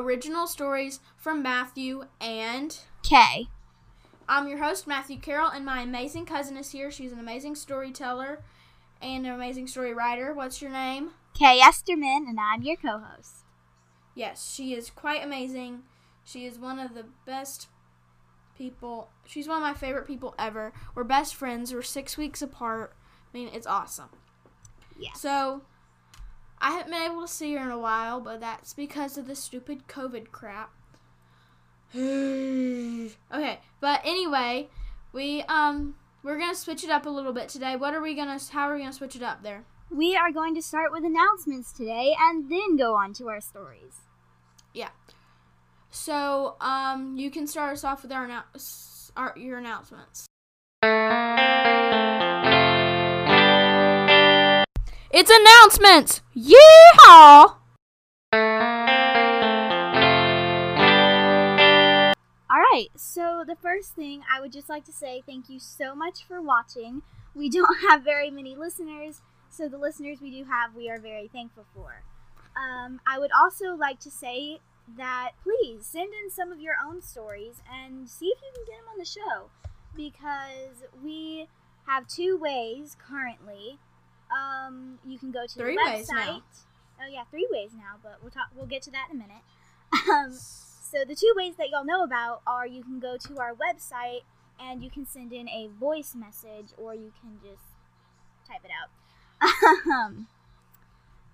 Original Stories from Matthew and Kay. I'm your host, Matthew Carroll, and my amazing cousin is here. She's an amazing storyteller and an amazing story writer. What's your name? Kay Esterman, and I'm your co host. Yes, she is quite amazing. She is one of the best people. She's one of my favorite people ever. We're best friends. We're six weeks apart. I mean, it's awesome. Yeah. So, I haven't been able to see her in a while, but that's because of the stupid COVID crap. okay, but anyway, we um we're gonna switch it up a little bit today. What are we gonna? How are we gonna switch it up there? We are going to start with announcements today and then go on to our stories. Yeah. So um you can start us off with our, annou- our your announcements. It's announcements! Yeehaw! Alright, so the first thing I would just like to say thank you so much for watching. We don't have very many listeners, so the listeners we do have, we are very thankful for. Um, I would also like to say that please send in some of your own stories and see if you can get them on the show because we have two ways currently. Um, you can go to Three the website. ways now. Oh yeah, three ways now, but we'll talk. We'll get to that in a minute. Um, so the two ways that y'all know about are you can go to our website and you can send in a voice message or you can just type it out. Um,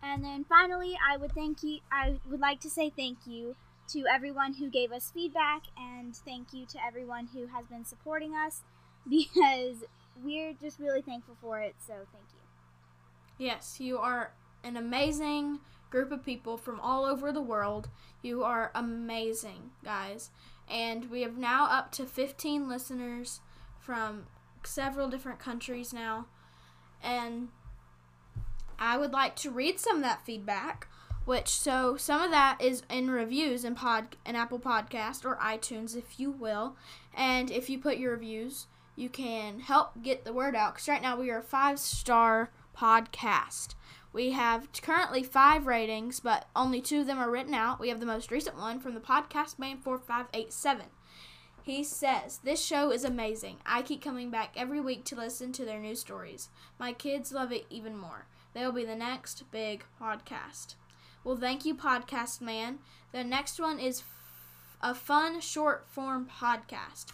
and then finally, I would thank you. I would like to say thank you to everyone who gave us feedback and thank you to everyone who has been supporting us because we're just really thankful for it. So thank you. Yes, you are an amazing group of people from all over the world. You are amazing, guys. And we have now up to 15 listeners from several different countries now. And I would like to read some of that feedback, which so some of that is in reviews in pod in Apple Podcast or iTunes if you will. And if you put your reviews, you can help get the word out cuz right now we are a 5-star podcast. We have currently 5 ratings, but only 2 of them are written out. We have the most recent one from the podcast man 4587. He says, This show is amazing. I keep coming back every week to listen to their new stories. My kids love it even more. They'll be the next big podcast. Well, thank you, Podcast Man. The next one is f- a fun short form podcast.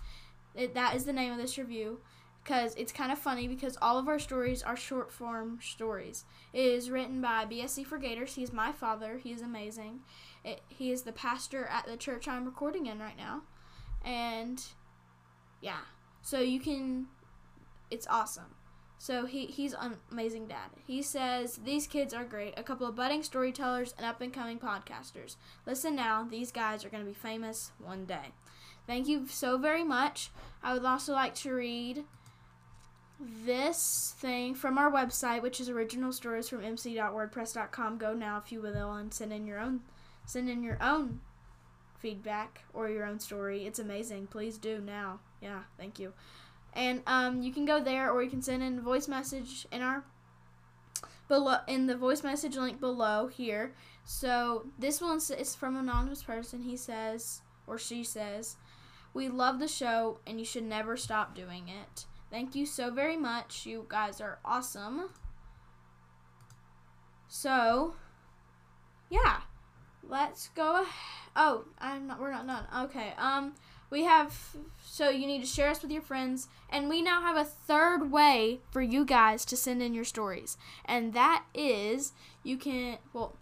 It, that is the name of this review because it's kind of funny because all of our stories are short form stories. It is written by BSC for Gators. He's my father. He is amazing. It, he is the pastor at the church I'm recording in right now. And yeah, so you can, it's awesome. So he, he's an amazing dad. He says, These kids are great. A couple of budding storytellers and up and coming podcasters. Listen now, these guys are going to be famous one day. Thank you so very much. I would also like to read this thing from our website, which is original stories from mc.wordpress.com. Go now if you will and send in your own send in your own feedback or your own story. It's amazing. Please do now. Yeah, thank you. And um, you can go there, or you can send in a voice message in our below in the voice message link below here. So this one is from an anonymous person. He says, or she says, "We love the show, and you should never stop doing it. Thank you so very much. You guys are awesome." So, yeah, let's go. Oh, I'm not. We're not done. Okay. Um we have so you need to share us with your friends and we now have a third way for you guys to send in your stories and that is you can well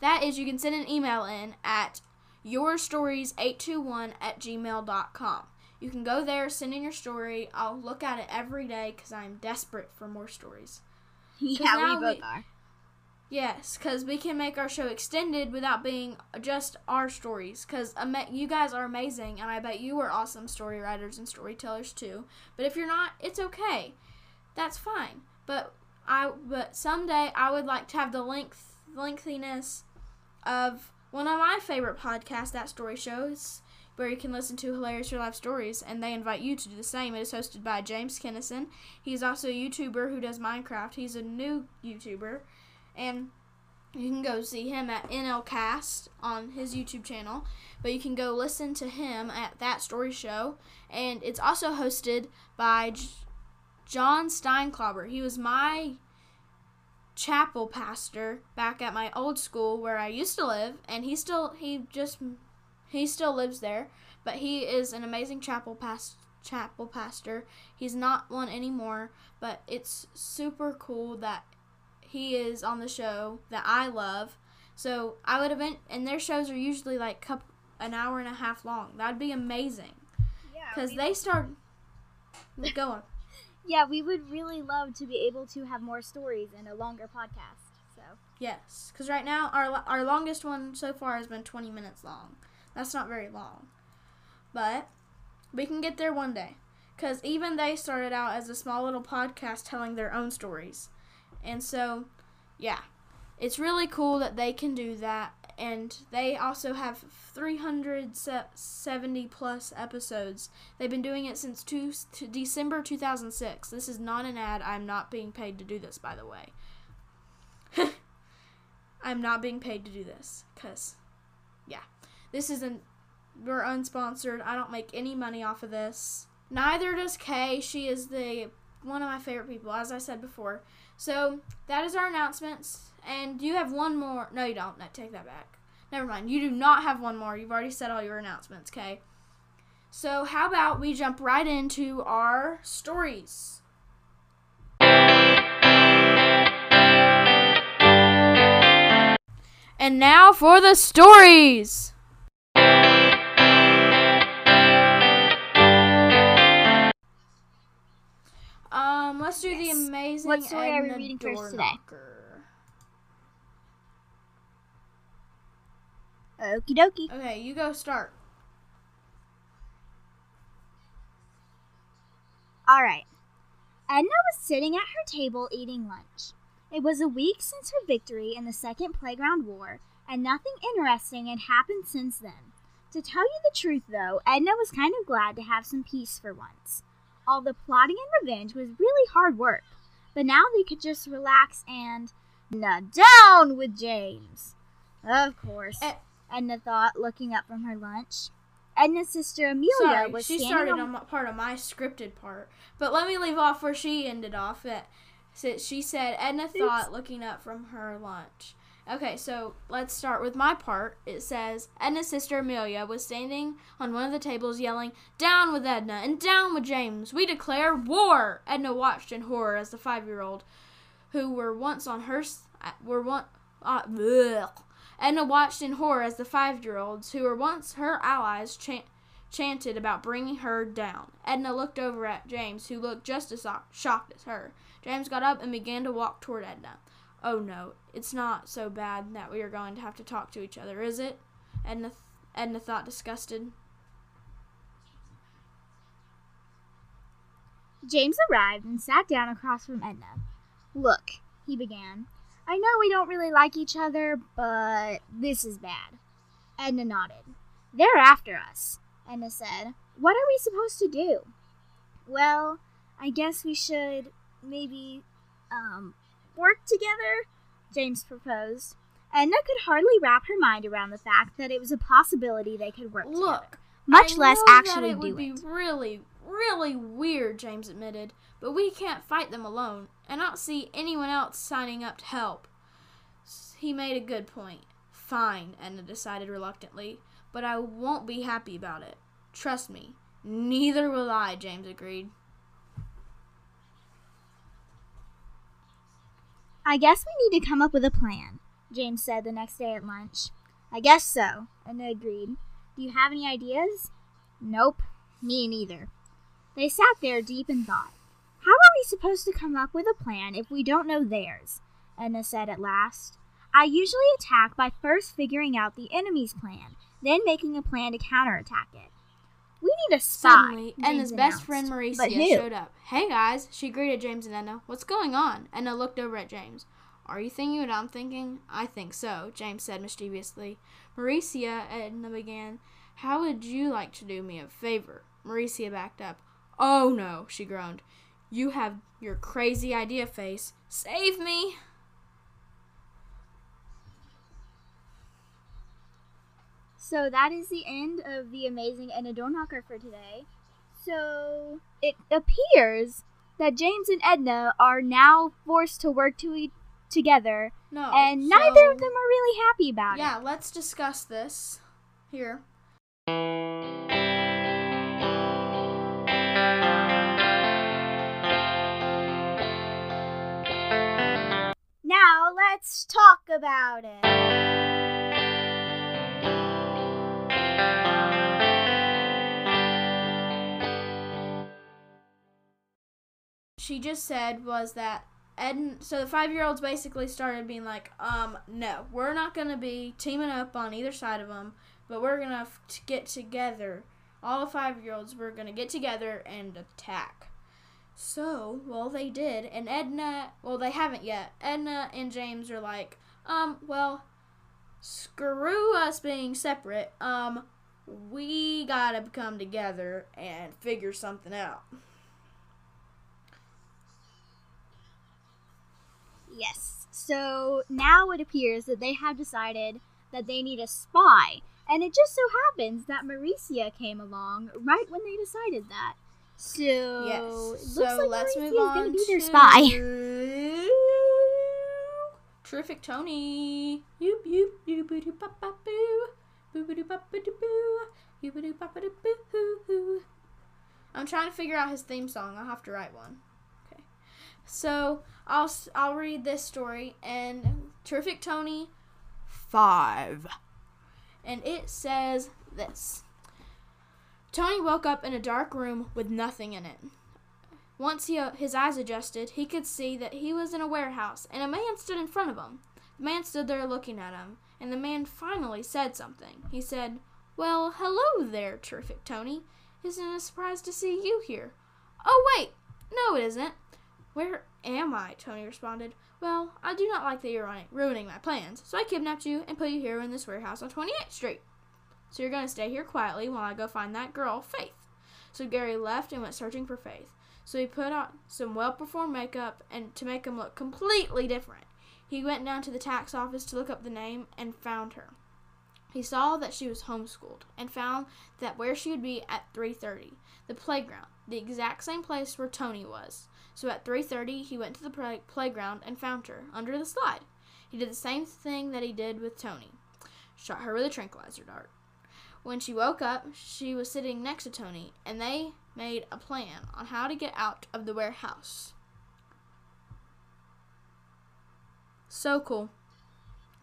that is you can send an email in at yourstories821 at gmail.com you can go there send in your story i'll look at it every day because i'm desperate for more stories Yeah, we both we- are. Yes, because we can make our show extended without being just our stories. Because you guys are amazing, and I bet you are awesome story writers and storytellers too. But if you're not, it's okay. That's fine. But I but someday I would like to have the length lengthiness of one of my favorite podcasts, that story shows, where you can listen to hilarious real life stories, and they invite you to do the same. It is hosted by James Kennison. He's also a YouTuber who does Minecraft. He's a new YouTuber and you can go see him at NLCast on his YouTube channel, but you can go listen to him at that story show, and it's also hosted by J- John Steinklauber. He was my chapel pastor back at my old school where I used to live, and he still he just he still lives there, but he is an amazing chapel pastor chapel pastor. He's not one anymore, but it's super cool that he is on the show that I love. So I would have been, and their shows are usually like cup an hour and a half long. That'd be amazing Yeah. because they start. Go on. yeah, we would really love to be able to have more stories and a longer podcast. So Yes, because right now our our longest one so far has been 20 minutes long. That's not very long, but we can get there one day. Because even they started out as a small little podcast telling their own stories, and so yeah, it's really cool that they can do that. And they also have 370 plus episodes. They've been doing it since two, December 2006. This is not an ad. I'm not being paid to do this, by the way. I'm not being paid to do this because, this isn't. We're unsponsored. I don't make any money off of this. Neither does Kay. She is the one of my favorite people, as I said before. So that is our announcements. And you have one more. No, you don't. No, take that back. Never mind. You do not have one more. You've already said all your announcements, Kay. So how about we jump right into our stories? And now for the stories. Um, let's do the amazing. What story are we reading first today? Okie dokie. Okay, you go start. All right. Edna was sitting at her table eating lunch. It was a week since her victory in the Second Playground War, and nothing interesting had happened since then. To tell you the truth, though, Edna was kind of glad to have some peace for once. All the plotting and revenge was really hard work, but now they could just relax and. Now down with James! Of course, Eh. Edna thought, looking up from her lunch. Edna's sister Amelia Sorry, was she started on on my, part of my scripted part. But let me leave off where she ended off. At, she said Edna thought looking up from her lunch. Okay, so let's start with my part. It says Edna's sister Amelia was standing on one of the tables yelling, "Down with Edna and down with James! We declare war!" Edna watched in horror as the five-year-old, who were once on her, were one. Uh. Edna watched in horror as the five-year-olds, who were once her allies, chan- chanted about bringing her down. Edna looked over at James, who looked just as shocked as her. James got up and began to walk toward Edna. Oh no, it's not so bad that we are going to have to talk to each other, is it? Edna, th- Edna thought, disgusted. James arrived and sat down across from Edna. Look, he began. I know we don't really like each other, but this is bad. Edna nodded. They're after us, Edna said. What are we supposed to do? Well, I guess we should maybe, um, work together, James proposed. Edna could hardly wrap her mind around the fact that it was a possibility they could work together, Look, much I less know that actually it would be it. really, really weird, James admitted, but we can't fight them alone, and I don't see anyone else signing up to help. He made a good point. Fine, Edna decided reluctantly, but I won't be happy about it. Trust me. Neither will I, James agreed. I guess we need to come up with a plan, James said the next day at lunch. I guess so, Edna agreed. Do you have any ideas? Nope, me neither. They sat there deep in thought. How are we supposed to come up with a plan if we don't know theirs? Edna said at last. I usually attack by first figuring out the enemy's plan, then making a plan to counterattack it. We need a spy. Suddenly, James Edna's best announced. friend But Mauricia showed up. Hey guys, she greeted James and Edna. What's going on? Edna looked over at James. Are you thinking what I'm thinking? I think so, James said mischievously. Mauricia, Edna began. How would you like to do me a favor? Mauricia backed up. Oh no, she groaned. You have your crazy idea face. Save me! So that is the end of the amazing Edna Door Knocker for today. So it appears that James and Edna are now forced to work to e- together, No. and so- neither of them are really happy about Yeah, it. Yeah, let's discuss this here. Now let's talk about it. She just said was that Ed, so the five year olds basically started being like, um, no, we're not gonna be teaming up on either side of them, but we're gonna f- to get together. All the five year olds were gonna get together and attack. So, well, they did, and Edna, well, they haven't yet. Edna and James are like, um, well, screw us being separate. Um, we gotta come together and figure something out. Yes. So now it appears that they have decided that they need a spy. And it just so happens that Mauricia came along right when they decided that. So Yes. so like let's Mauricia move on going to be their spy. Terrific Tony. Yoop yoop yoop doo pop pop boo. Pop doo boo. Yoop doo pop doo boo hoo hoo. I'm trying to figure out his theme song. I'll have to write one. So I'll I'll read this story and Terrific Tony five, and it says this. Tony woke up in a dark room with nothing in it. Once he, uh, his eyes adjusted, he could see that he was in a warehouse, and a man stood in front of him. The man stood there looking at him, and the man finally said something. He said, Well, hello there, Terrific Tony. Isn't it a surprise to see you here? Oh, wait! No, it isn't. Where am I? Tony responded. Well, I do not like that you're ruining my plans, so I kidnapped you and put you here in this warehouse on 28th Street. So you're going to stay here quietly while I go find that girl, Faith. So Gary left and went searching for Faith. So he put on some well performed makeup and to make him look completely different. He went down to the tax office to look up the name and found her. He saw that she was homeschooled and found that where she would be at 3:30, the playground, the exact same place where Tony was. So at 3:30, he went to the play- playground and found her under the slide. He did the same thing that he did with Tony. Shot her with a tranquilizer dart. When she woke up, she was sitting next to Tony, and they made a plan on how to get out of the warehouse. So cool.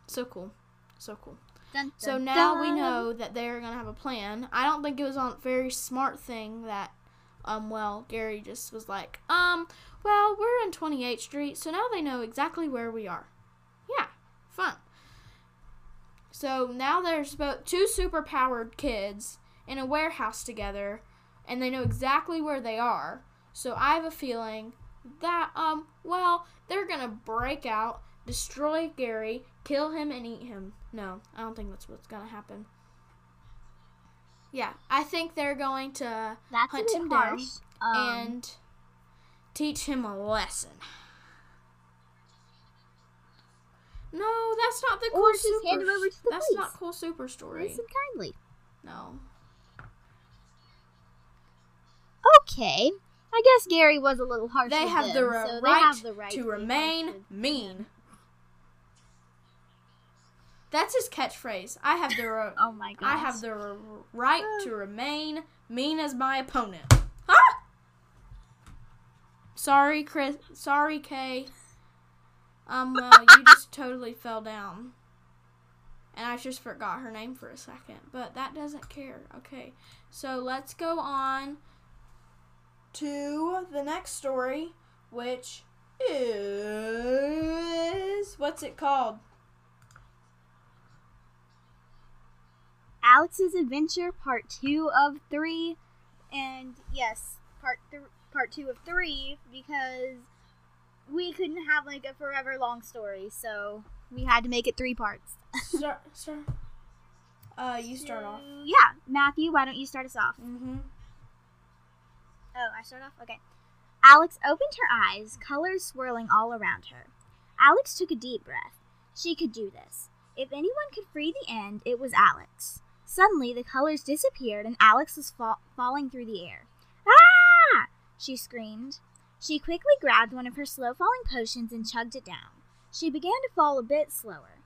So cool. So cool. Dun, So dun, now we know that they're gonna have a plan. I don't think it was a very smart thing that, um, well, Gary just was like, um, well, we're in 28th Street, so now they know exactly where we are. Yeah, fun. So now there's about two super powered kids in a warehouse together, and they know exactly where they are. So I have a feeling that, um, well, they're gonna break out, destroy Gary, kill him, and eat him. No, I don't think that's what's gonna happen. Yeah, I think they're going to That's hunt him down. Um, and teach him a lesson. No, that's not the cool Or super. hand him over to the that's police. not cool super story. listen kindly. No. Okay. I guess Gary was a little harsh. They have the them, ri- so right, they have the right to remain harsh mean. That's his catchphrase. I have the ri- Oh my god. I have the r- right to remain mean as my opponent. Huh? Sorry, Chris. Sorry, Kay. Um, well, you just totally fell down. And I just forgot her name for a second. But that doesn't care. Okay. So let's go on to the next story, which is. What's it called? Alex's Adventure Part Two of Three, and yes, Part th- Part Two of Three because we couldn't have like a forever long story, so we had to make it three parts. Start. Start. Uh, you start off. Yeah, Matthew, why don't you start us off? Mm-hmm. Oh, I start off? Okay. Alex opened her eyes, colors swirling all around her. Alex took a deep breath. She could do this. If anyone could free the end, it was Alex. Suddenly, the colors disappeared and Alex was fa- falling through the air. Ah! She screamed. She quickly grabbed one of her slow falling potions and chugged it down. She began to fall a bit slower.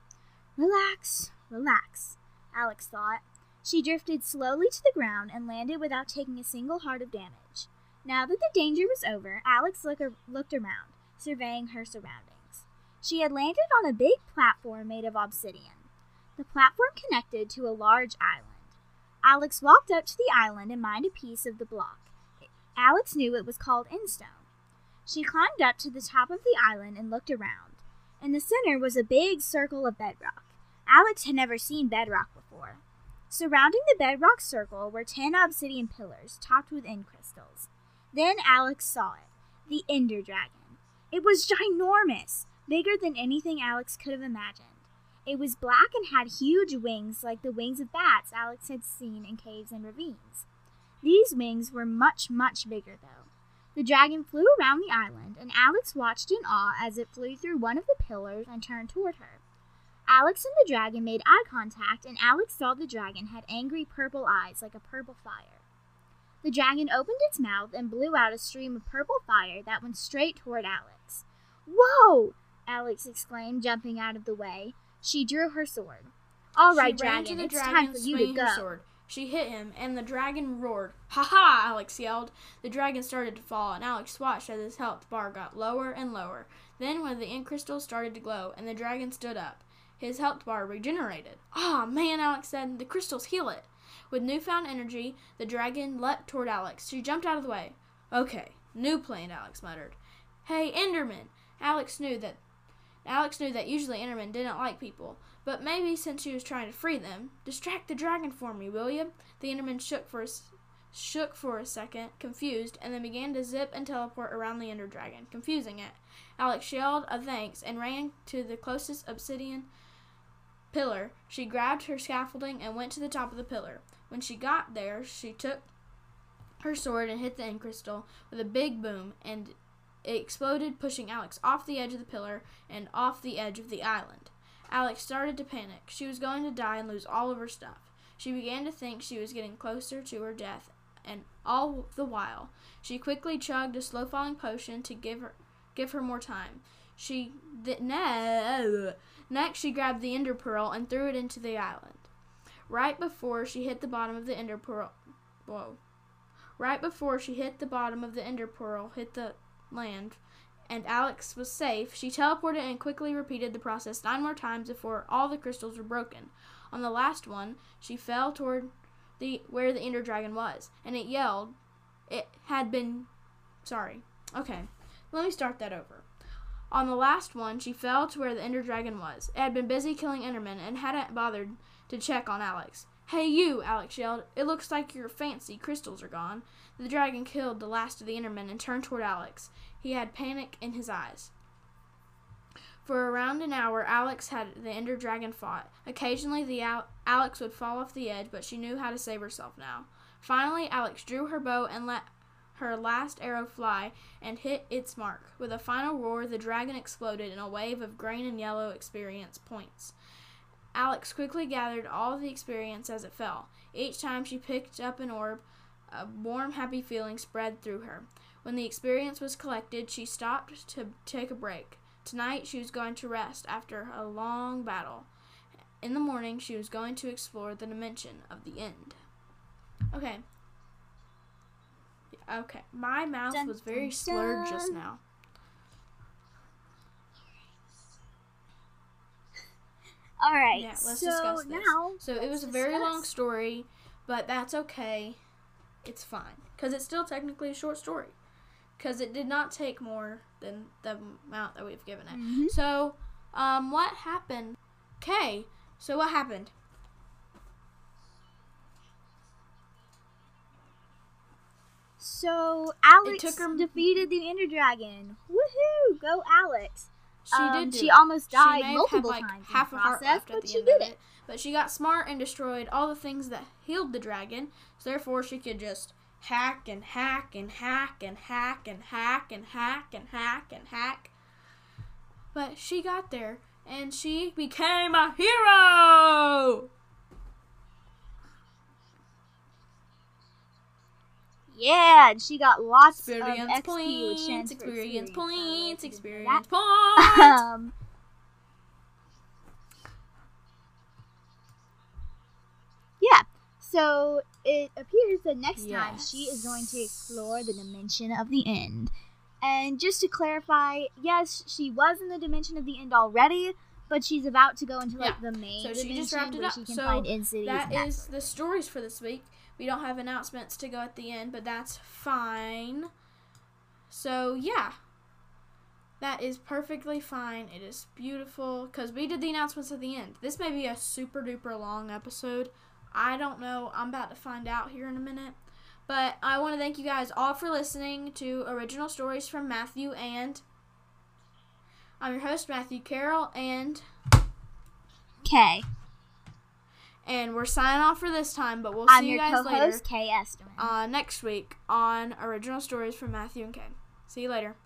Relax, relax, Alex thought. She drifted slowly to the ground and landed without taking a single heart of damage. Now that the danger was over, Alex look, looked around, surveying her surroundings. She had landed on a big platform made of obsidian. The platform connected to a large island. Alex walked up to the island and mined a piece of the block. Alex knew it was called Endstone. She climbed up to the top of the island and looked around. In the center was a big circle of bedrock. Alex had never seen bedrock before. Surrounding the bedrock circle were ten obsidian pillars topped with end crystals. Then Alex saw it the Ender Dragon. It was ginormous, bigger than anything Alex could have imagined. It was black and had huge wings like the wings of bats Alex had seen in caves and ravines. These wings were much, much bigger, though. The dragon flew around the island, and Alex watched in awe as it flew through one of the pillars and turned toward her. Alex and the dragon made eye contact, and Alex saw the dragon had angry purple eyes like a purple fire. The dragon opened its mouth and blew out a stream of purple fire that went straight toward Alex. Whoa! Alex exclaimed, jumping out of the way. She drew her sword. All right, dragon, it's dragon, time for you to go. sword. She hit him, and the dragon roared. Ha ha! Alex yelled. The dragon started to fall, and Alex watched as his health bar got lower and lower. Then, when the end crystals started to glow, and the dragon stood up, his health bar regenerated. Ah, man, Alex said. The crystals heal it. With newfound energy, the dragon leapt toward Alex. She jumped out of the way. Okay, new plan, Alex muttered. Hey, Enderman! Alex knew that Alex knew that usually Endermen didn't like people, but maybe since she was trying to free them, distract the dragon for me, will you? The Enderman shook for a, shook for a second, confused, and then began to zip and teleport around the Ender Dragon, confusing it. Alex yelled a thanks and ran to the closest obsidian pillar. She grabbed her scaffolding and went to the top of the pillar. When she got there, she took her sword and hit the end crystal with a big boom, and it exploded, pushing Alex off the edge of the pillar and off the edge of the island. Alex started to panic. She was going to die and lose all of her stuff. She began to think she was getting closer to her death, and all the while, she quickly chugged a slow falling potion to give her give her more time. She th- no. Next, she grabbed the ender pearl and threw it into the island. Right before she hit the bottom of the ender pearl, whoa. Right before she hit the bottom of the ender pearl, hit the land, and Alex was safe, she teleported and quickly repeated the process nine more times before all the crystals were broken. On the last one, she fell toward the where the Ender Dragon was, and it yelled. It had been sorry. Okay. Let me start that over. On the last one, she fell to where the Ender Dragon was. It had been busy killing Endermen and hadn't bothered to check on Alex. Hey you, Alex yelled. It looks like your fancy crystals are gone. The dragon killed the last of the Endermen and turned toward Alex. He had panic in his eyes. For around an hour, Alex had the Ender Dragon fought. Occasionally, the Al- Alex would fall off the edge, but she knew how to save herself now. Finally, Alex drew her bow and let her last arrow fly and hit its mark. With a final roar, the dragon exploded in a wave of green and yellow experience points. Alex quickly gathered all the experience as it fell. Each time she picked up an orb, a warm, happy feeling spread through her. When the experience was collected, she stopped to take a break. Tonight, she was going to rest after a long battle. In the morning, she was going to explore the dimension of the end. Okay. Okay. My mouth was very slurred just now. All right. Yeah, let's so discuss this. now, So it was a very long story, but that's okay. It's fine because it's still technically a short story because it did not take more than the amount that we've given it. Mhm. So, um, what happened? Okay, so what happened? So Alex took her- defeated the Ender Dragon. Woohoo! Go Alex! She Um, did. She it. almost She died have multiple had, like, times in half the a heart process, but the she end did of it. But she got smart and destroyed all the things that healed the dragon. So therefore, she could just hack and hack and hack and hack and hack and hack and hack and hack. But she got there, and she became a hero. Yeah, and she got lots Experience of XP, points, which stands experience points, if you didn't experience points. um, yeah, so it appears that next time she is going to explore the dimension of the end. And just to clarify, yes, she was in the dimension of the end already, but she's about to go into like the main So she just wrapped it up. So find in cities. That that is the stories for this week. We don't have announcements to go at the end, but that's fine. So, yeah. That is perfectly fine. It is beautiful because we did the announcements at the end. This may be a super duper long episode. I don't know. I'm about to find out here in a minute. But I want to thank you guys all for listening to Original Stories from Matthew and. I'm your host, Matthew Carroll, and Okay. And we're signing off for this time, but we'll I'm see you guys later Kay Esterman. uh, next week on Original Stories from Matthew and Kay. See you later.